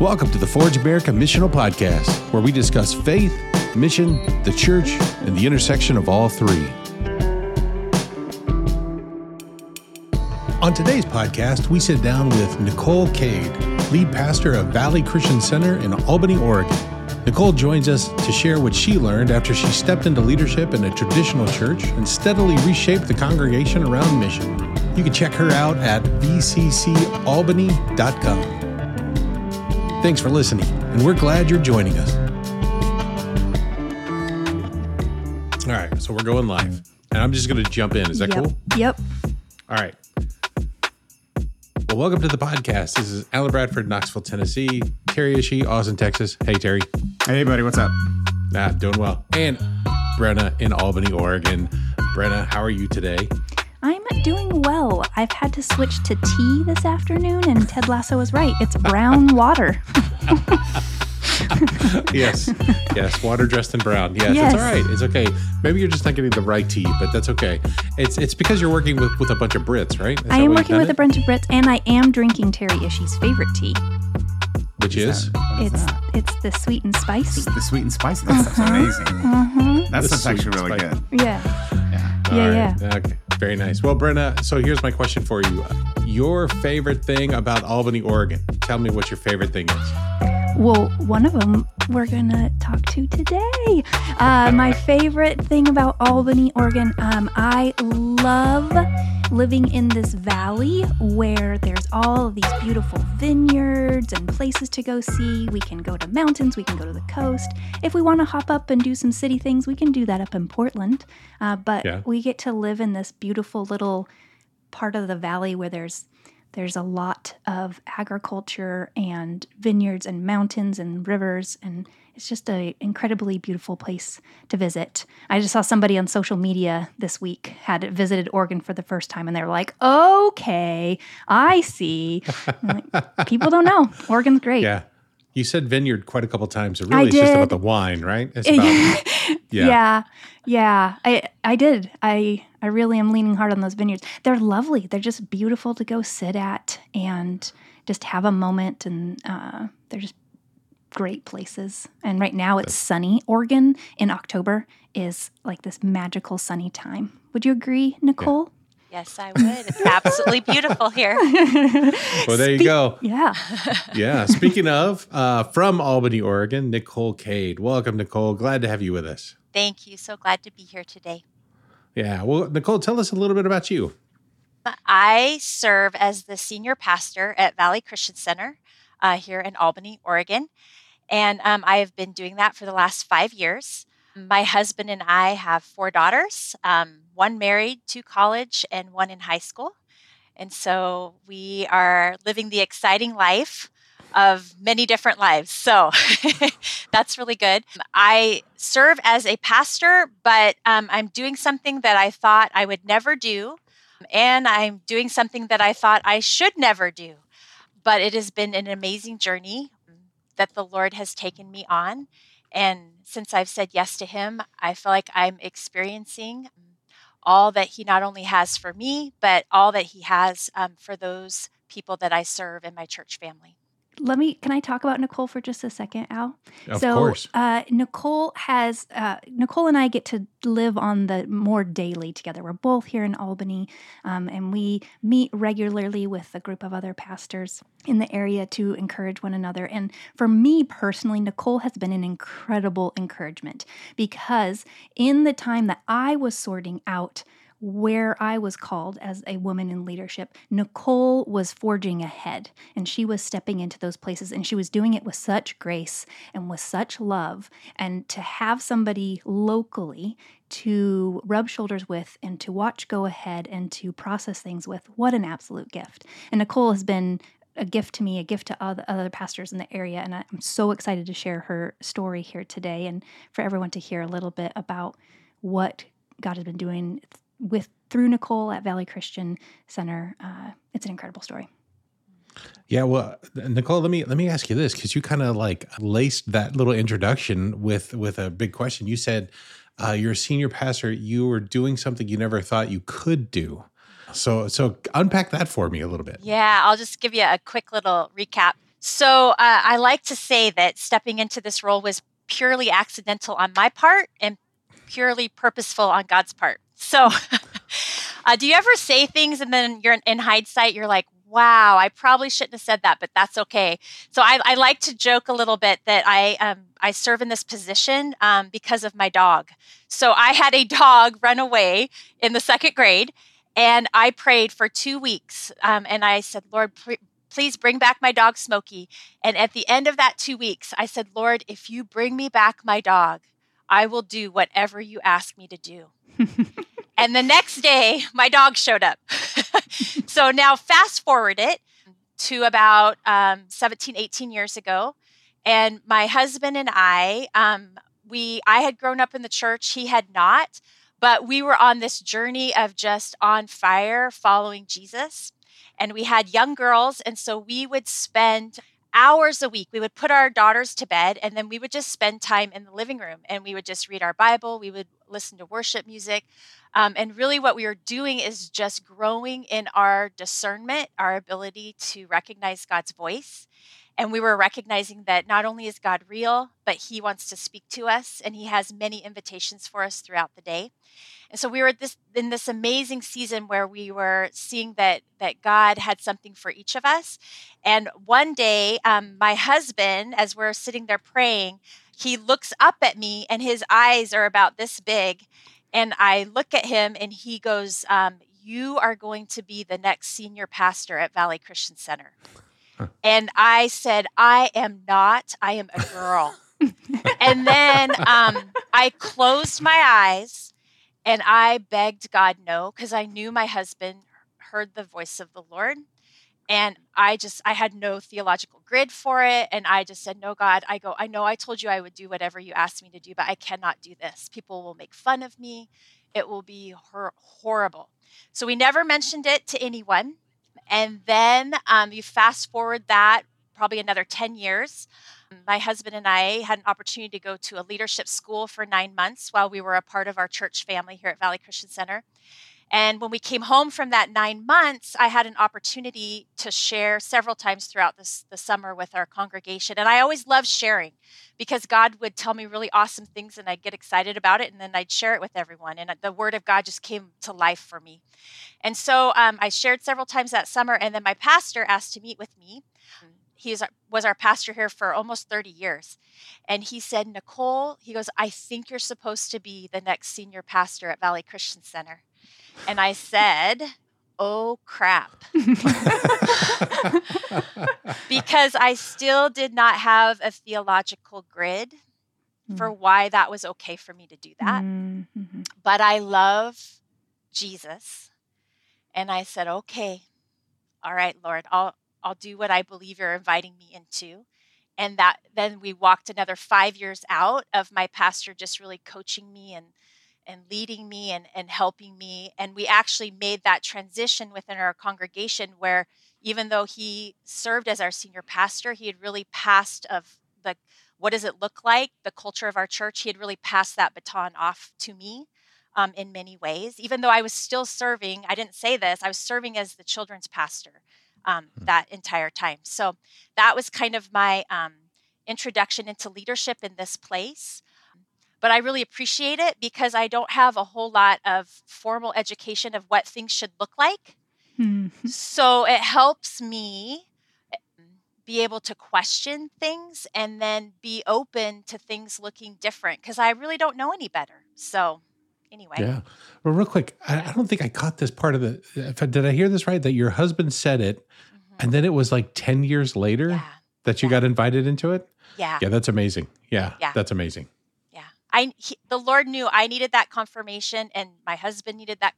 Welcome to the Forge America Missional Podcast, where we discuss faith, mission, the church, and the intersection of all three. On today's podcast, we sit down with Nicole Cade, lead pastor of Valley Christian Center in Albany, Oregon. Nicole joins us to share what she learned after she stepped into leadership in a traditional church and steadily reshaped the congregation around mission. You can check her out at vccalbany.com. Thanks for listening, and we're glad you're joining us. All right, so we're going live, and I'm just going to jump in. Is that yep. cool? Yep. All right. Well, welcome to the podcast. This is Alan Bradford, Knoxville, Tennessee. Terry Ishii, Austin, Texas. Hey, Terry. Hey, buddy, what's up? Ah, doing well. And Brenna in Albany, Oregon. Brenna, how are you today? I'm doing well. I've had to switch to tea this afternoon, and Ted Lasso was right. It's brown water. yes, yes, water dressed in brown. Yes, Yes. it's all right. It's okay. Maybe you're just not getting the right tea, but that's okay. It's it's because you're working with, with a bunch of Brits, right? Is I am working you've with a bunch of Brits, and I am drinking Terry Ishii's favorite tea. which is What is It's that? it's the sweet and spicy. the sweet and spicy. That stuff's amazing. Mm-hmm. That The stuff's actually really and spicy. good. Yeah. Yeah. All Yeah, right. Okay. Very nice. Well, Brenna, so here's my question for you. Your favorite thing about Albany, Oregon. Tell me what your favorite thing is. Well, one of them we're gonna talk to today. Uh, my favorite thing about Albany, Oregon, um, I love living in this valley where there's all of these beautiful vineyards and places to go see. We can go to mountains, we can go to the coast. If we want to hop up and do some city things, we can do that up in Portland. Uh, but Yeah. we get to live in this beautiful little part of the valley where there's there's a lot of agriculture and vineyards and mountains and rivers and it's just an incredibly beautiful place to visit. I just saw somebody on social media this week had visited Oregon for the first time and they're like, "Okay, I see." Like, People don't know. Oregon's great. Yeah. You said vineyard quite a couple times. It really is just about the wine, right? It's about, yeah. Yeah. yeah, I I did. I I really am leaning hard on those vineyards. They're lovely. They're just beautiful to go sit at and just have a moment, and uh, they're just great places. And right now it's sunny. Oregon in October is like this magical sunny time. Would you agree, Nicole? Yes, I would. It's absolutely beautiful here. well, there you go. Yeah. Yeah. Speaking of, uh, from Albany, Oregon, Nicole Cade. Welcome, Nicole. Glad to have you with us. Thank you. So glad to be here today. Yeah. Well, Nicole, tell us a little bit about you. I serve as the senior pastor at Valley Christian Center uh, here in Albany, Oregon. And um, I have been doing that for the last five years. My husband and I have four daughters um, one married, two college, and one in high school. And so we are living the exciting life of many different lives. So that's really good. I serve as a pastor, but um, I'm doing something that I thought I would never do. And I'm doing something that I thought I should never do. But it has been an amazing journey that the Lord has taken me on. And since I've said yes to Him, I feel like I'm experiencing all that He not only has for me, but all that He has um, for those people that I serve in my church family. Let me. Can I talk about Nicole for just a second, Al? Of so, course. Uh, Nicole has uh, Nicole and I get to live on the more daily together. We're both here in Albany, um, and we meet regularly with a group of other pastors in the area to encourage one another. And for me personally, Nicole has been an incredible encouragement because in the time that I was sorting out where I was called as a woman in leadership, Nicole was forging ahead and she was stepping into those places and she was doing it with such grace and with such love. And to have somebody locally to rub shoulders with and to watch go ahead and to process things with, what an absolute gift. And Nicole has been a gift to me, a gift to other, pastors in the area. And I'm so excited to share her story here today and for everyone to hear a little bit about what God has been doing with through Nicole at Valley Christian Center. Uh, it's an incredible story. Yeah, well, Nicole, let me let me ask you this because you kind of like laced that little introduction with with a big question. You said uh, you're a senior pastor. You were doing something you never thought you could do. So so unpack that for me a little bit. Yeah, I'll just give you a quick little recap. So uh, I like to say that stepping into this role was purely accidental on my part and purely purposeful on God's part. So, uh, do you ever say things and then you're in hindsight, you're like, wow, I probably shouldn't have said that, but that's okay. So I, I like to joke a little bit that I um, I serve in this position um, because of my dog. So I had a dog run away in the second grade, and I prayed for two weeks, um, and I said, Lord, please bring back my dog Smokey. And at the end of that two weeks, I said, Lord, if you bring me back my dog, I will do whatever you ask me to do. and the next day, my dog showed up. so now, fast forward it to about um, 17, 18 years ago. And my husband and I, um, we, I had grown up in the church, he had not, but we were on this journey of just on fire following Jesus and we had young girls. And so we would spend hours a week. We would put our daughters to bed and then we would just spend time in the living room and we would just read our Bible. We would listen to worship music. Um, and really, what we were doing is just growing in our discernment, our ability to recognize God's voice. And we were recognizing that not only is God real, but He wants to speak to us and He has many invitations for us throughout the day. And so we were this in this amazing season where we were seeing that that God had something for each of us. And one day, um, my husband, as we're sitting there praying, he looks up at me and his eyes are about this big. And I look at him and he goes, um, You are going to be the next senior pastor at Valley Christian Center. And I said, I am not, I am a girl. and then um, I closed my eyes and I begged God no, because I knew my husband heard the voice of the Lord. And I just, I had no theological grid for it. And I just said, No, God, I go, I know I told you I would do whatever you asked me to do, but I cannot do this. People will make fun of me. It will be hor- horrible. So we never mentioned it to anyone. And then um, you fast forward that probably another 10 years. My husband and I had an opportunity to go to a leadership school for nine months while we were a part of our church family here at Valley Christian Center. And when we came home from that nine months, I had an opportunity to share several times throughout this, the summer with our congregation. And I always love sharing because God would tell me really awesome things and I'd get excited about it and then I'd share it with everyone. And the word of God just came to life for me. And so um, I shared several times that summer. And then my pastor asked to meet with me. He was our pastor here for almost 30 years. And he said, Nicole, he goes, I think you're supposed to be the next senior pastor at Valley Christian Center. And I said, Oh crap. because I still did not have a theological grid mm-hmm. for why that was okay for me to do that. Mm-hmm. But I love Jesus. And I said, okay, all right, Lord, I'll I'll do what I believe you're inviting me into. And that then we walked another five years out of my pastor just really coaching me and and leading me and, and helping me. And we actually made that transition within our congregation where even though he served as our senior pastor, he had really passed of the what does it look like, the culture of our church, he had really passed that baton off to me. Um, in many ways, even though I was still serving, I didn't say this, I was serving as the children's pastor um, hmm. that entire time. So that was kind of my um, introduction into leadership in this place but I really appreciate it because I don't have a whole lot of formal education of what things should look like. Mm-hmm. So it helps me eh, be able to question things and then be open to things looking different because I really don't know any better. So, anyway. Yeah. Well, real quick, I, I, don't think I caught this part of the. Did I hear this right? That your husband said it, mm-hmm. and then it was like 10 years later yeah. that you yeah. got invited into it? Yeah. Yeah, that's amazing. Yeah. Yeah. That's amazing. I he, the Lord knew I needed that confirmation, and my husband needed that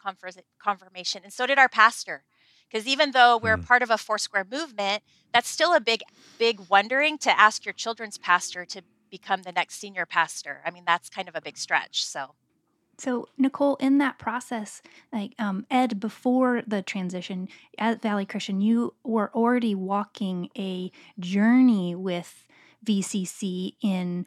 confirmation, and so did our pastor. Because even though we're mm. part of a Foursquare movement, that's still a big, big wondering to ask your children's pastor to become the next senior pastor. I mean, that's kind of a big stretch. So. So, Nicole, in that process, like um, Ed, before the transition at Valley Christian, you were already walking a journey with VCC in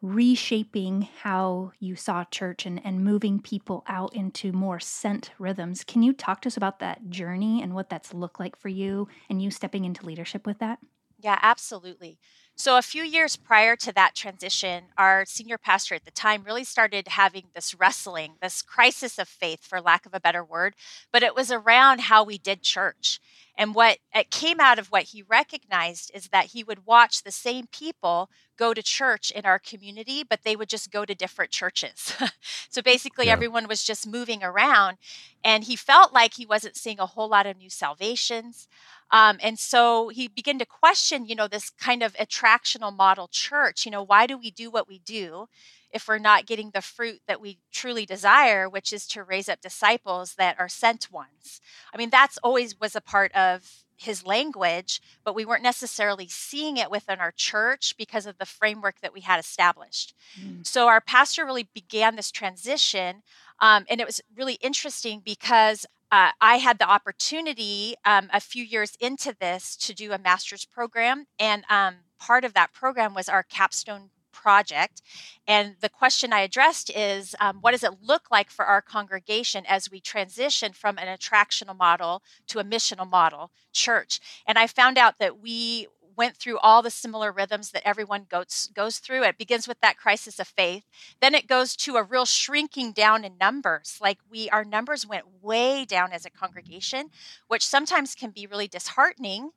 reshaping how you saw church and, and moving people out into more sent rhythms. Can you talk to us about that journey and what that's looked like for you and you stepping into leadership with that? Yeah, absolutely. So, a few years prior to that transition, our senior pastor at the time really started having this wrestling, this crisis of faith, for lack of a better word, but it was around how we did church. And what it came out of what he recognized is that he would watch the same people go to church in our community, but they would just go to different churches. so basically, Yeah. everyone was just moving around. And he felt like he wasn't seeing a whole lot of new salvations. Um, and so he began to question, you know, this kind of attractional model church. You know, why do we do what we do if we're not getting the fruit that we truly desire, which is to raise up disciples that are sent ones? I mean, that's always was a part of his language, but we weren't necessarily seeing it within our church because of the framework that we had established. So our pastor really began this transition, um, and it was really interesting because uh, I had the opportunity um, a few years into this to do a master's program, and um, part of that program was our capstone project. And the question I addressed is um, what does it look like for our congregation as we transition from an attractional model to a missional model church? And I found out that we went through all the similar rhythms that everyone goes goes through. It begins with that crisis of faith. Then it goes to a real shrinking down in numbers. Like we our numbers went way down as a congregation, which sometimes can be really disheartening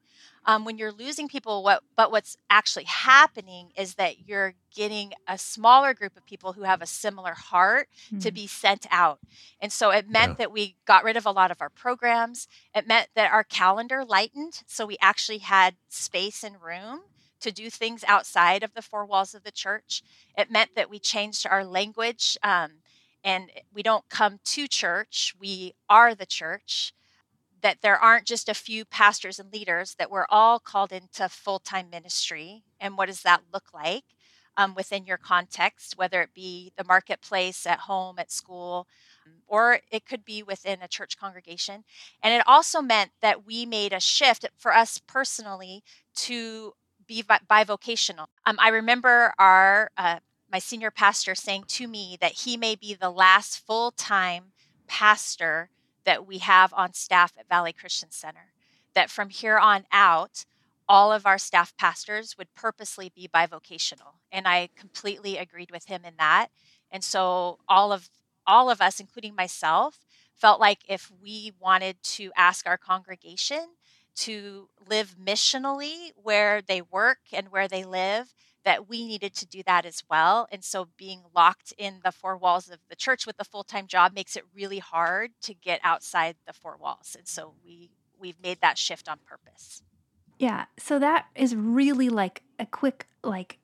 um, when you're losing people. What but what's actually happening is that you're getting a smaller group of people who have a similar heart to Mm. be sent out. And so it meant Yeah. that we got rid of a lot of our programs. It meant that our calendar lightened. So we actually had space and room to do things outside of the four walls of the church. It meant that we changed our language. Um, and we don't come to church, we are the church. That there aren't just a few pastors and leaders, that we're all called into full time ministry. And what does that look like? um, within your context, whether it be the marketplace, at home, at school, um, or it could be within a church congregation. And it also meant that we made a shift for us personally to be bi- bivocational. Um, I remember our uh, my senior pastor saying to me that he may be the last full time pastor that we have on staff at Valley Christian Center. That from here on out, all of our staff pastors would purposely be bivocational and i completely agreed with him in that and so all of all of us including myself felt like if we wanted to ask our congregation to live missionally where they work and where they live that we needed to do that as well and so being locked in the four walls of the church with a full-time job makes it really hard to get outside the four walls and so we we've made that shift on purpose Yeah, so that is really like a quick, like,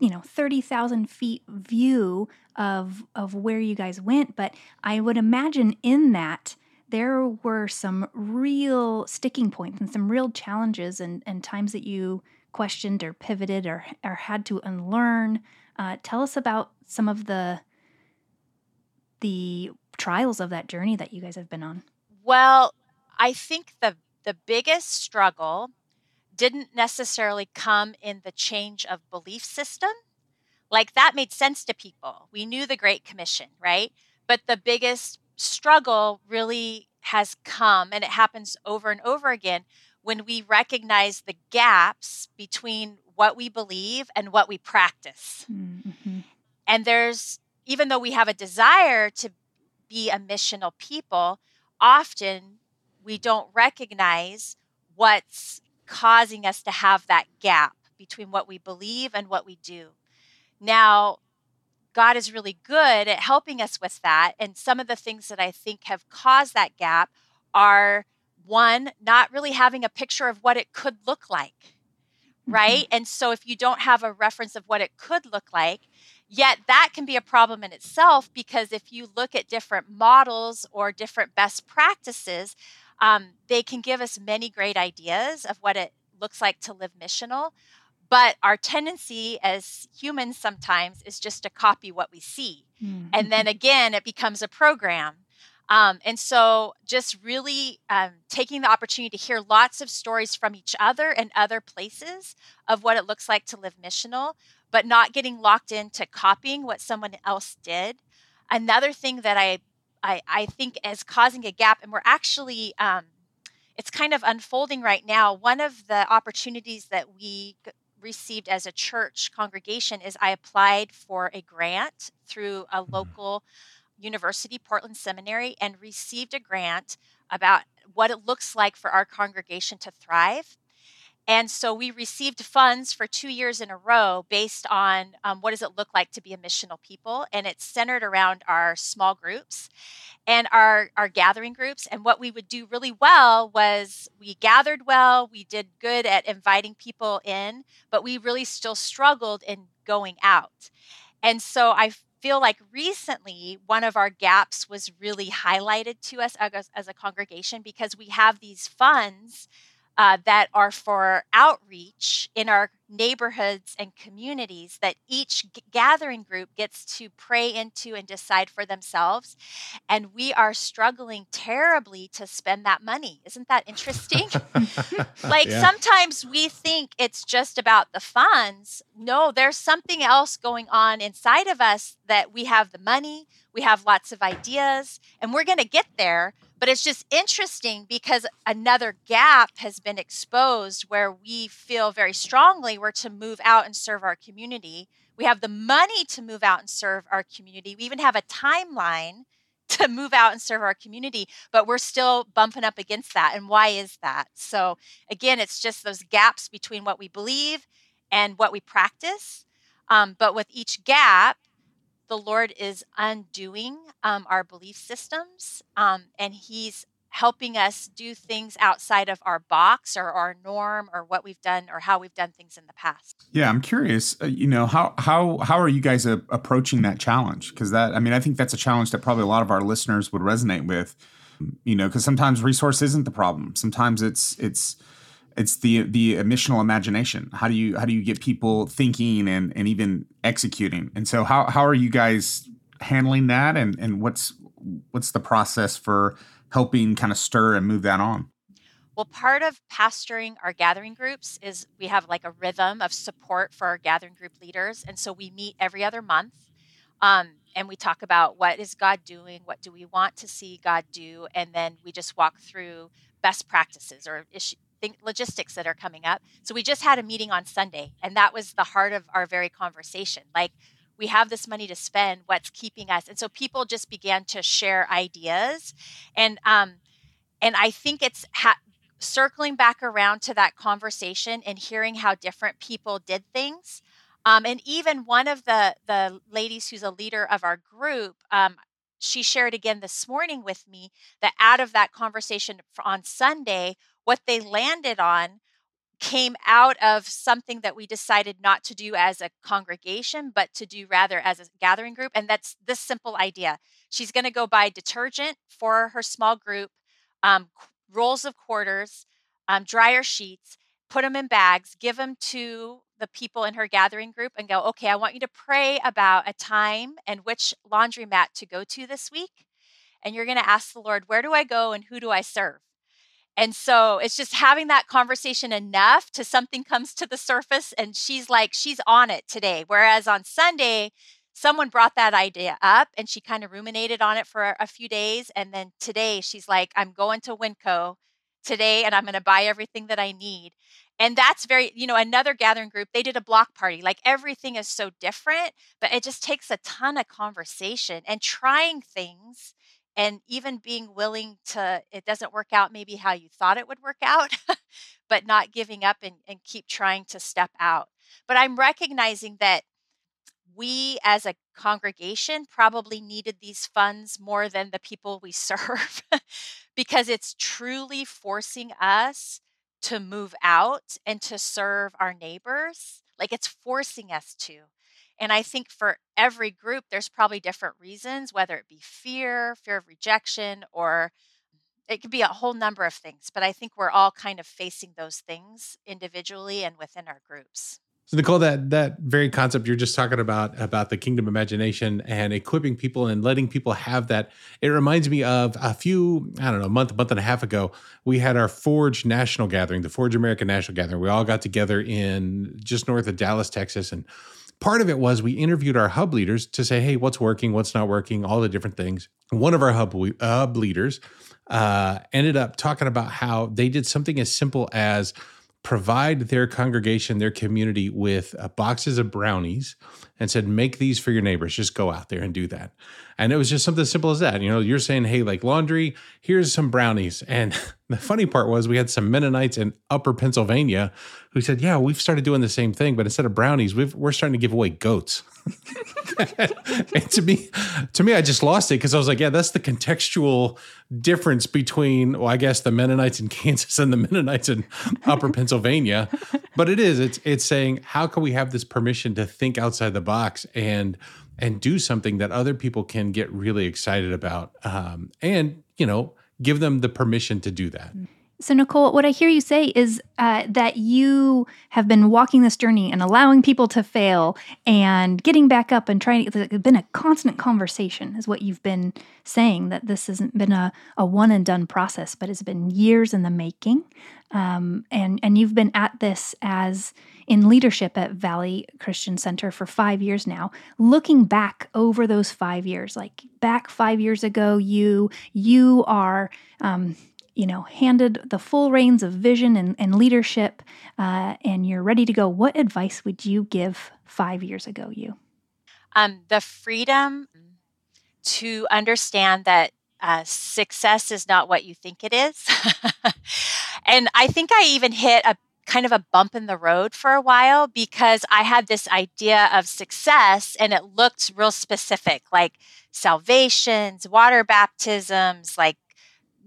you know, 30,000 feet view of, of where you guys went. But I would imagine in that there were some real sticking points and some real challenges and, and times that you questioned or pivoted or, or had to unlearn. Uh, tell us about some of the the trials of that journey that you guys have been on. Well, I think the the biggest struggle didn't necessarily come in the change of belief system. Like that made sense to people. We knew the Great Commission, right? But the biggest struggle really has come, and it happens over and over again when we recognize the gaps between what we believe and what we practice. Mm-hmm. And there's, even though we have a desire to be a missional people, often we don't recognize what's causing us to have that gap between what we believe and what we do. Now, God is really good at helping us with that. And some of the things that I think have caused that gap are one, not really having a picture of what it could look like, right? And so if you don't have a reference of what it could look like, yet that can be a problem in itself because if you look at different models or different best practices, um, they can give us many great ideas of what it looks like to live missional. But our tendency as humans sometimes is just to copy what we see. Mm-hmm. And then again, it becomes a program. Um, and so, just really um, taking the opportunity to hear lots of stories from each other and other places of what it looks like to live missional, but not getting locked into copying what someone else did. Another thing that I I, I think is causing a gap, and we're actually um, it's kind of unfolding right now. One of the opportunities that we received as a church congregation is I applied for a grant through a mm-hmm. University, Portland Seminary, and received a grant about what it looks like for our congregation to thrive. And so we received funds for two years in a row based on um, what does it look like to be a missional people. And it's centered around our small groups and our, our gathering groups. And what we would do really well was we gathered well, we did good at inviting people in, but we really still struggled in going out. And so I feel like recently one of our gaps was really highlighted to us as, as a congregation because we have these funds uh, that are for outreach in our neighborhoods and communities that each g- gathering group gets to pray into and decide for themselves. And we are struggling terribly to spend that money. Isn't that interesting? like yeah. sometimes we think it's just about the funds. No, there's something else going on inside of us that we have the money, we have lots of ideas, and we're going to get there but it's just interesting because another gap has been exposed where we feel very strongly we're to move out and serve our community. We have the money to move out and serve our community. We even have a timeline to move out and serve our community, but we're still bumping up against that. And why is that? So, again, it's just those gaps between what we believe and what we practice. Um, but with each gap, the Lord is undoing um, our belief systems um, and He's helping us do things outside of our box or our norm or what we've done or how we've done things in the past. Yeah, I'm curious. Uh, you know, how how how are you guys approaching that challenge? Because that, I mean, I think that's a challenge that probably a lot of our listeners would resonate with. You know, because sometimes resource isn't the problem. Sometimes it's it's it's the the missional imagination. How do you how do you get people thinking and and even executing? And so how how are you guys handling that? And and what's what's the process for helping kind of stir and move that on? Well part of pastoring our gathering groups is we have like a rhythm of support for our gathering group leaders and so we meet every other month um, and we talk about what is god doing what do we want to see god do and then we just walk through best practices or issue, think logistics that are coming up. So we just had a meeting on Sunday, and that was the heart of our very conversation. Like, we have this money to spend. What's keeping us? And so people just began to share ideas, and um, and I think it's ha- circling back around to that conversation and hearing how different people did things. Um, and even one of the the ladies who's a leader of our group, um, she shared again this morning with me that out of that conversation on Sunday what they landed on came out of something that we decided not to do as a congregation, but to do rather as a gathering group. And that's this simple idea. She's going to go buy detergent for her small group, um, rolls of quarters, um, dryer sheets, put them in bags, give them to the people in her gathering group, and go, okay, I want you to pray about a time and which laundromat to go to this week. And you're going to ask the Lord, where do I go and who do I serve? And so it's just having that conversation enough to something comes to the surface and she's like, she's on it today. Whereas on Sunday, someone brought that idea up and she kind of ruminated on it for a few days. And then today she's like, I'm going to Winco today and I'm going to buy everything that I need. And that's very, you know, another gathering group, they did a block party. Like everything is so different, but it just takes a ton of conversation and trying things and even being willing to it doesn't work out maybe how you thought it would work out but not giving up and, and keep trying to step out. But i'm recognizing that we as a congregation probably needed these funds more than the people we serve because it's truly forcing us to move out and to serve our neighbors. Like it's forcing us to and I think for every group, there's probably different reasons, whether it be fear, fear of rejection, or it could be a whole number of things. But I think we're all kind of facing those things individually and within our groups. So Nicole, that that very concept you're just talking about about the kingdom imagination and equipping people and letting people have that, it reminds me of a few I don't know month a month and a half ago we had our Forge National Gathering, the Forge American National Gathering. We all got together in just north of Dallas, Texas, and part of it was we interviewed our hub leaders to say, hey, what's working, what's not working, all the different things. One of our hub, hub leaders uh, ended up talking about how they did something as simple as provide their congregation, their community with uh, boxes of brownies and said, make these for your neighbors. Just go out there and do that. And it was just something simple as that. You know, you're saying, hey, like laundry, here's some brownies. And the funny part was we had some Mennonites in upper Pennsylvania who said, yeah, we've started doing the same thing, but instead of brownies, we are starting to give away goats. and to me, to me, I just lost it because I was like, yeah, that's the contextual difference between, well, I guess the Mennonites in Kansas and the Mennonites in upper Pennsylvania. But it is, it's it's saying, how can we have this permission to think outside the box and and do something that other people can get really excited about, um, and you know, give them the permission to do that. So, Nicole, what I hear you say is uh, that you have been walking this journey and allowing people to fail and getting back up and trying. It's been a constant conversation, is what you've been saying. That this hasn't been a, a one and done process, but it's been years in the making. Um, and and you've been at this as in leadership at Valley Christian Center for five years now. Looking back over those five years, like back five years ago, you you are. Um, you know, handed the full reins of vision and, and leadership, uh, and you're ready to go, what advice would you give five years ago, you? Um, the freedom to understand that uh, success is not what you think it is. and I think I even hit a kind of a bump in the road for a while because I had this idea of success and it looked real specific, like salvations, water baptisms, like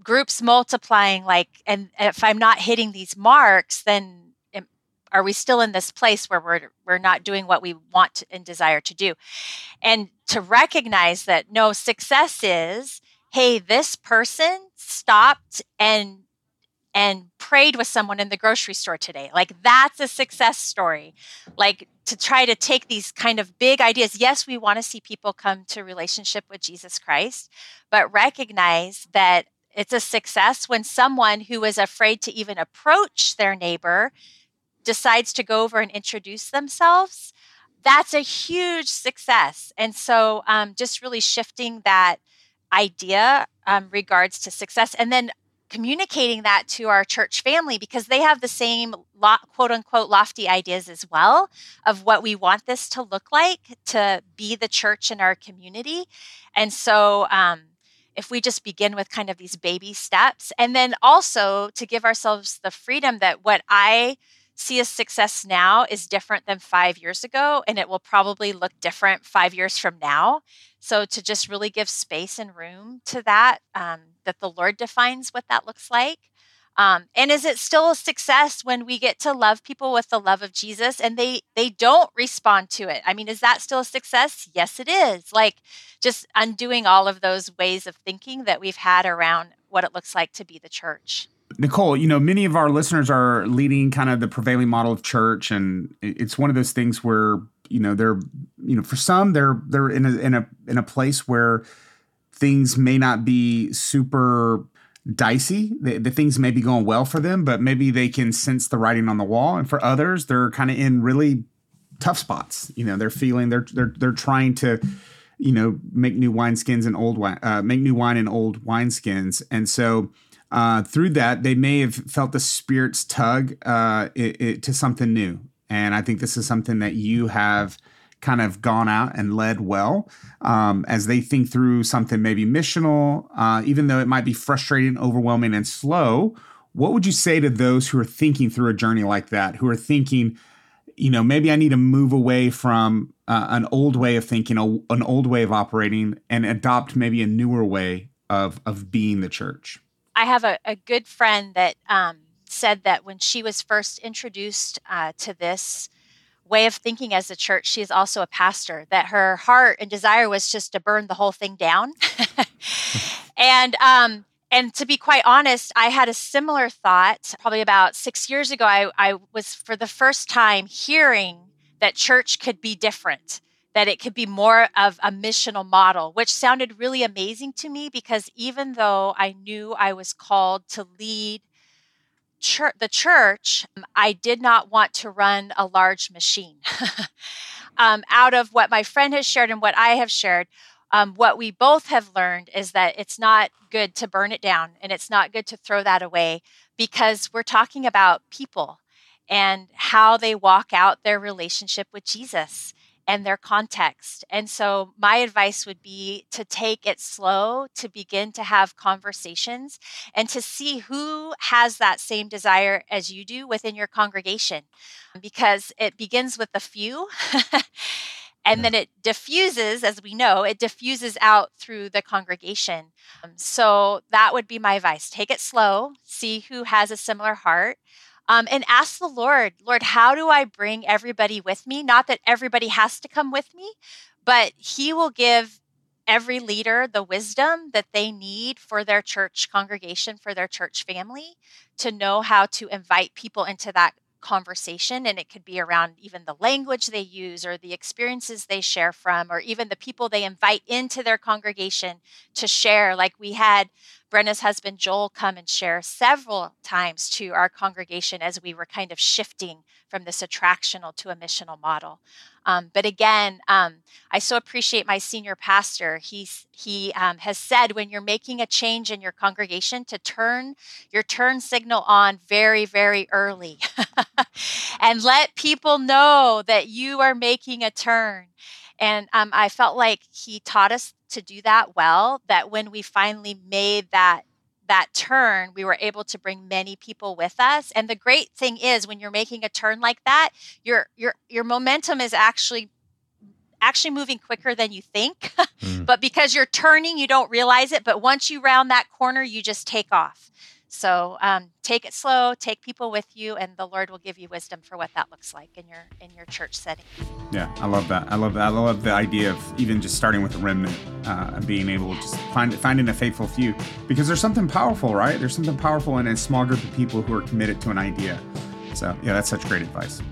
groups multiplying like and if i'm not hitting these marks then are we still in this place where we're we're not doing what we want and desire to do? And to recognize that no success is hey this person stopped and and prayed with someone in the grocery store today like that's a success story like to try to take these kind of big ideas yes we want to see people come to relationship with jesus christ but recognize that it's a success when someone who is afraid to even approach their neighbor decides to go over and introduce themselves. That's a huge success. And so, um, just really shifting that idea um, regards to success and then communicating that to our church family because they have the same lo- quote unquote lofty ideas as well of what we want this to look like to be the church in our community. And so, um, if we just begin with kind of these baby steps and then also to give ourselves the freedom that what I see as success now is different than five years ago, and it will probably look different five years from now. So, to just really give space and room to that, um, that the Lord defines what that looks like. Um, and is it still a success when we get to love people with the love of Jesus and they they don't respond to it? I mean, is that still a success? Yes, it is. Like just undoing all of those ways of thinking that we've had around what it looks like to be the church. Nicole, you know, many of our listeners are leading kind of the prevailing model of church, and it's one of those things where you know they're you know for some they're they're in a in a in a place where things may not be super dicey. The, the, things may be going well for them, but maybe they can sense the writing on the wall. And for others, they're kind of in really tough spots. You know, they're feeling they're they're they're trying to, you know, make new wineskins and old wine, uh, make new wine and old wineskins, and so. Uh, through that, they may have felt the spirit's tug uh, it, it, to something new, and I think this is something that you have kind of gone out and led well um, as they think through something maybe missional, uh, even though it might be frustrating, overwhelming, and slow. What would you say to those who are thinking through a journey like that, who are thinking, you know, maybe I need to move away from uh, an old way of thinking, a, an old way of operating, and adopt maybe a newer way of of being the church? I have a, a good friend that um, said that when she was first introduced uh, to this way of thinking as a church. She is also a pastor, that her heart and desire was just to burn the whole thing down. and, um, and to be quite honest, I had a similar thought probably about six years ago. I, I was for the first time hearing that church could be different, that it could be more of a missional model, which sounded really amazing to me because even though I knew I was called to lead the church, um, I did not want to run a large machine. um, out of what my friend has shared and what I have shared, um, what we both have learned is that it's not good to burn it down and it's not good to throw that away because we're talking about people and how they walk out their relationship with Jesus and their context. And so, my advice would be to take it slow, to begin to have conversations, and to see who has that same desire as you do within your congregation, because it begins with a few. and then it diffuses, as we know, it diffuses out through the congregation. Um, so, that would be my advice take it slow, see who has a similar heart um, and ask the Lord, Lord, how do I bring everybody with me? Not that everybody has to come with me, but He will give every leader the wisdom that they need for their church congregation, for their church family, to know how to invite people into that conversation and it could be around even the language they use or the experiences they share from or even the people they invite into their congregation to share like we had Brenna's husband Joel come and share several times to our congregation as we were kind of shifting from this attractional to a missional model. Um, but again, um, I so appreciate my senior pastor. He's, he um, has said when you're making a change in your congregation to turn your turn signal on very, very early and let people know that you are making a turn. And um, I felt like he taught us to do that well, that when we finally made that that turn, we were able to bring many people with us. And the great thing is when you're making a turn like that, your your your momentum is actually actually moving quicker than you think. mm. But because you're turning, you don't realize it. But once you round that corner, you just take off. So um, take it slow, take people with you, and the Lord will give you wisdom for what that looks like in your in your church setting. Yeah, I love that. I love that. I love the idea of even just starting with a remnant uh, and being able to just find finding a faithful few because there's something powerful, right? There's something powerful in a small group of people who are committed to an idea. So yeah, that's such great advice.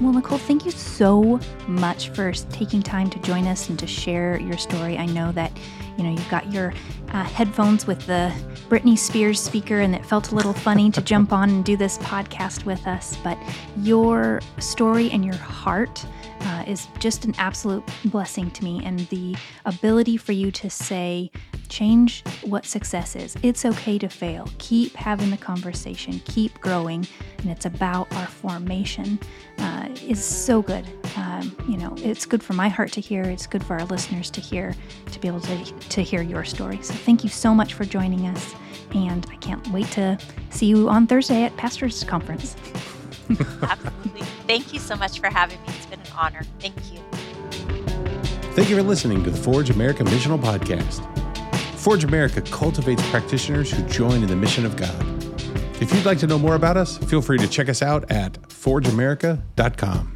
Well, Nicole, thank you so much for taking time to join us and to share your story. I know that you know you've got your uh, headphones with the Britney Spears speaker, and it felt a little funny to jump on and do this podcast with us. But your story and your heart uh, is just an absolute blessing to me, and the ability for you to say, change what success is. It's okay to fail. Keep having the conversation, keep growing, and it's about our formation. Uh, is so good. Um, you know, it's good for my heart to hear. It's good for our listeners to hear, to be able to to hear your story. So thank you so much for joining us, and I can't wait to see you on Thursday at Pastors Conference. Absolutely. Thank you so much for having me. It's been an honor. Thank you. Thank you for listening to the Forge America Missional Podcast. Forge America cultivates practitioners who join in the mission of God. If you'd like to know more about us, feel free to check us out at forgeamerica.com.